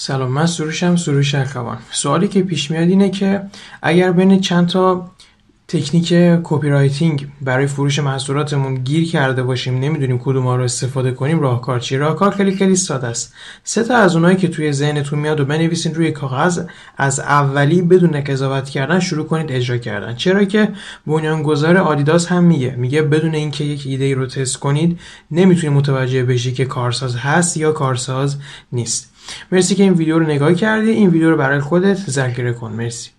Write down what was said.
سلام من سروشم سروش اخوان سوالی که پیش میاد اینه که اگر بین چند تا تکنیک copywriting برای فروش محصولاتمون گیر کرده باشیم نمی‌دونیم کدوم ها رو استفاده کنیم راهکار چیه راهکار خیلی خیلی ساده است. سه تا از اونایی که توی ذهنتون میاد و بنویسین روی کاغذ از اولی بدون قضاوت کردن شروع کنید اجرا کردن. چرا که بنیانگذار آدیداس هم میگه میگه بدون اینکه یک ایده ای رو تست کنید نمی‌تونید متوجه بشی که کارساز هست یا کارساز نیست. مرسی که این ویدیو رو نگاه کردی این ویدیو رو برای خودت ذخیره کن. مرسی.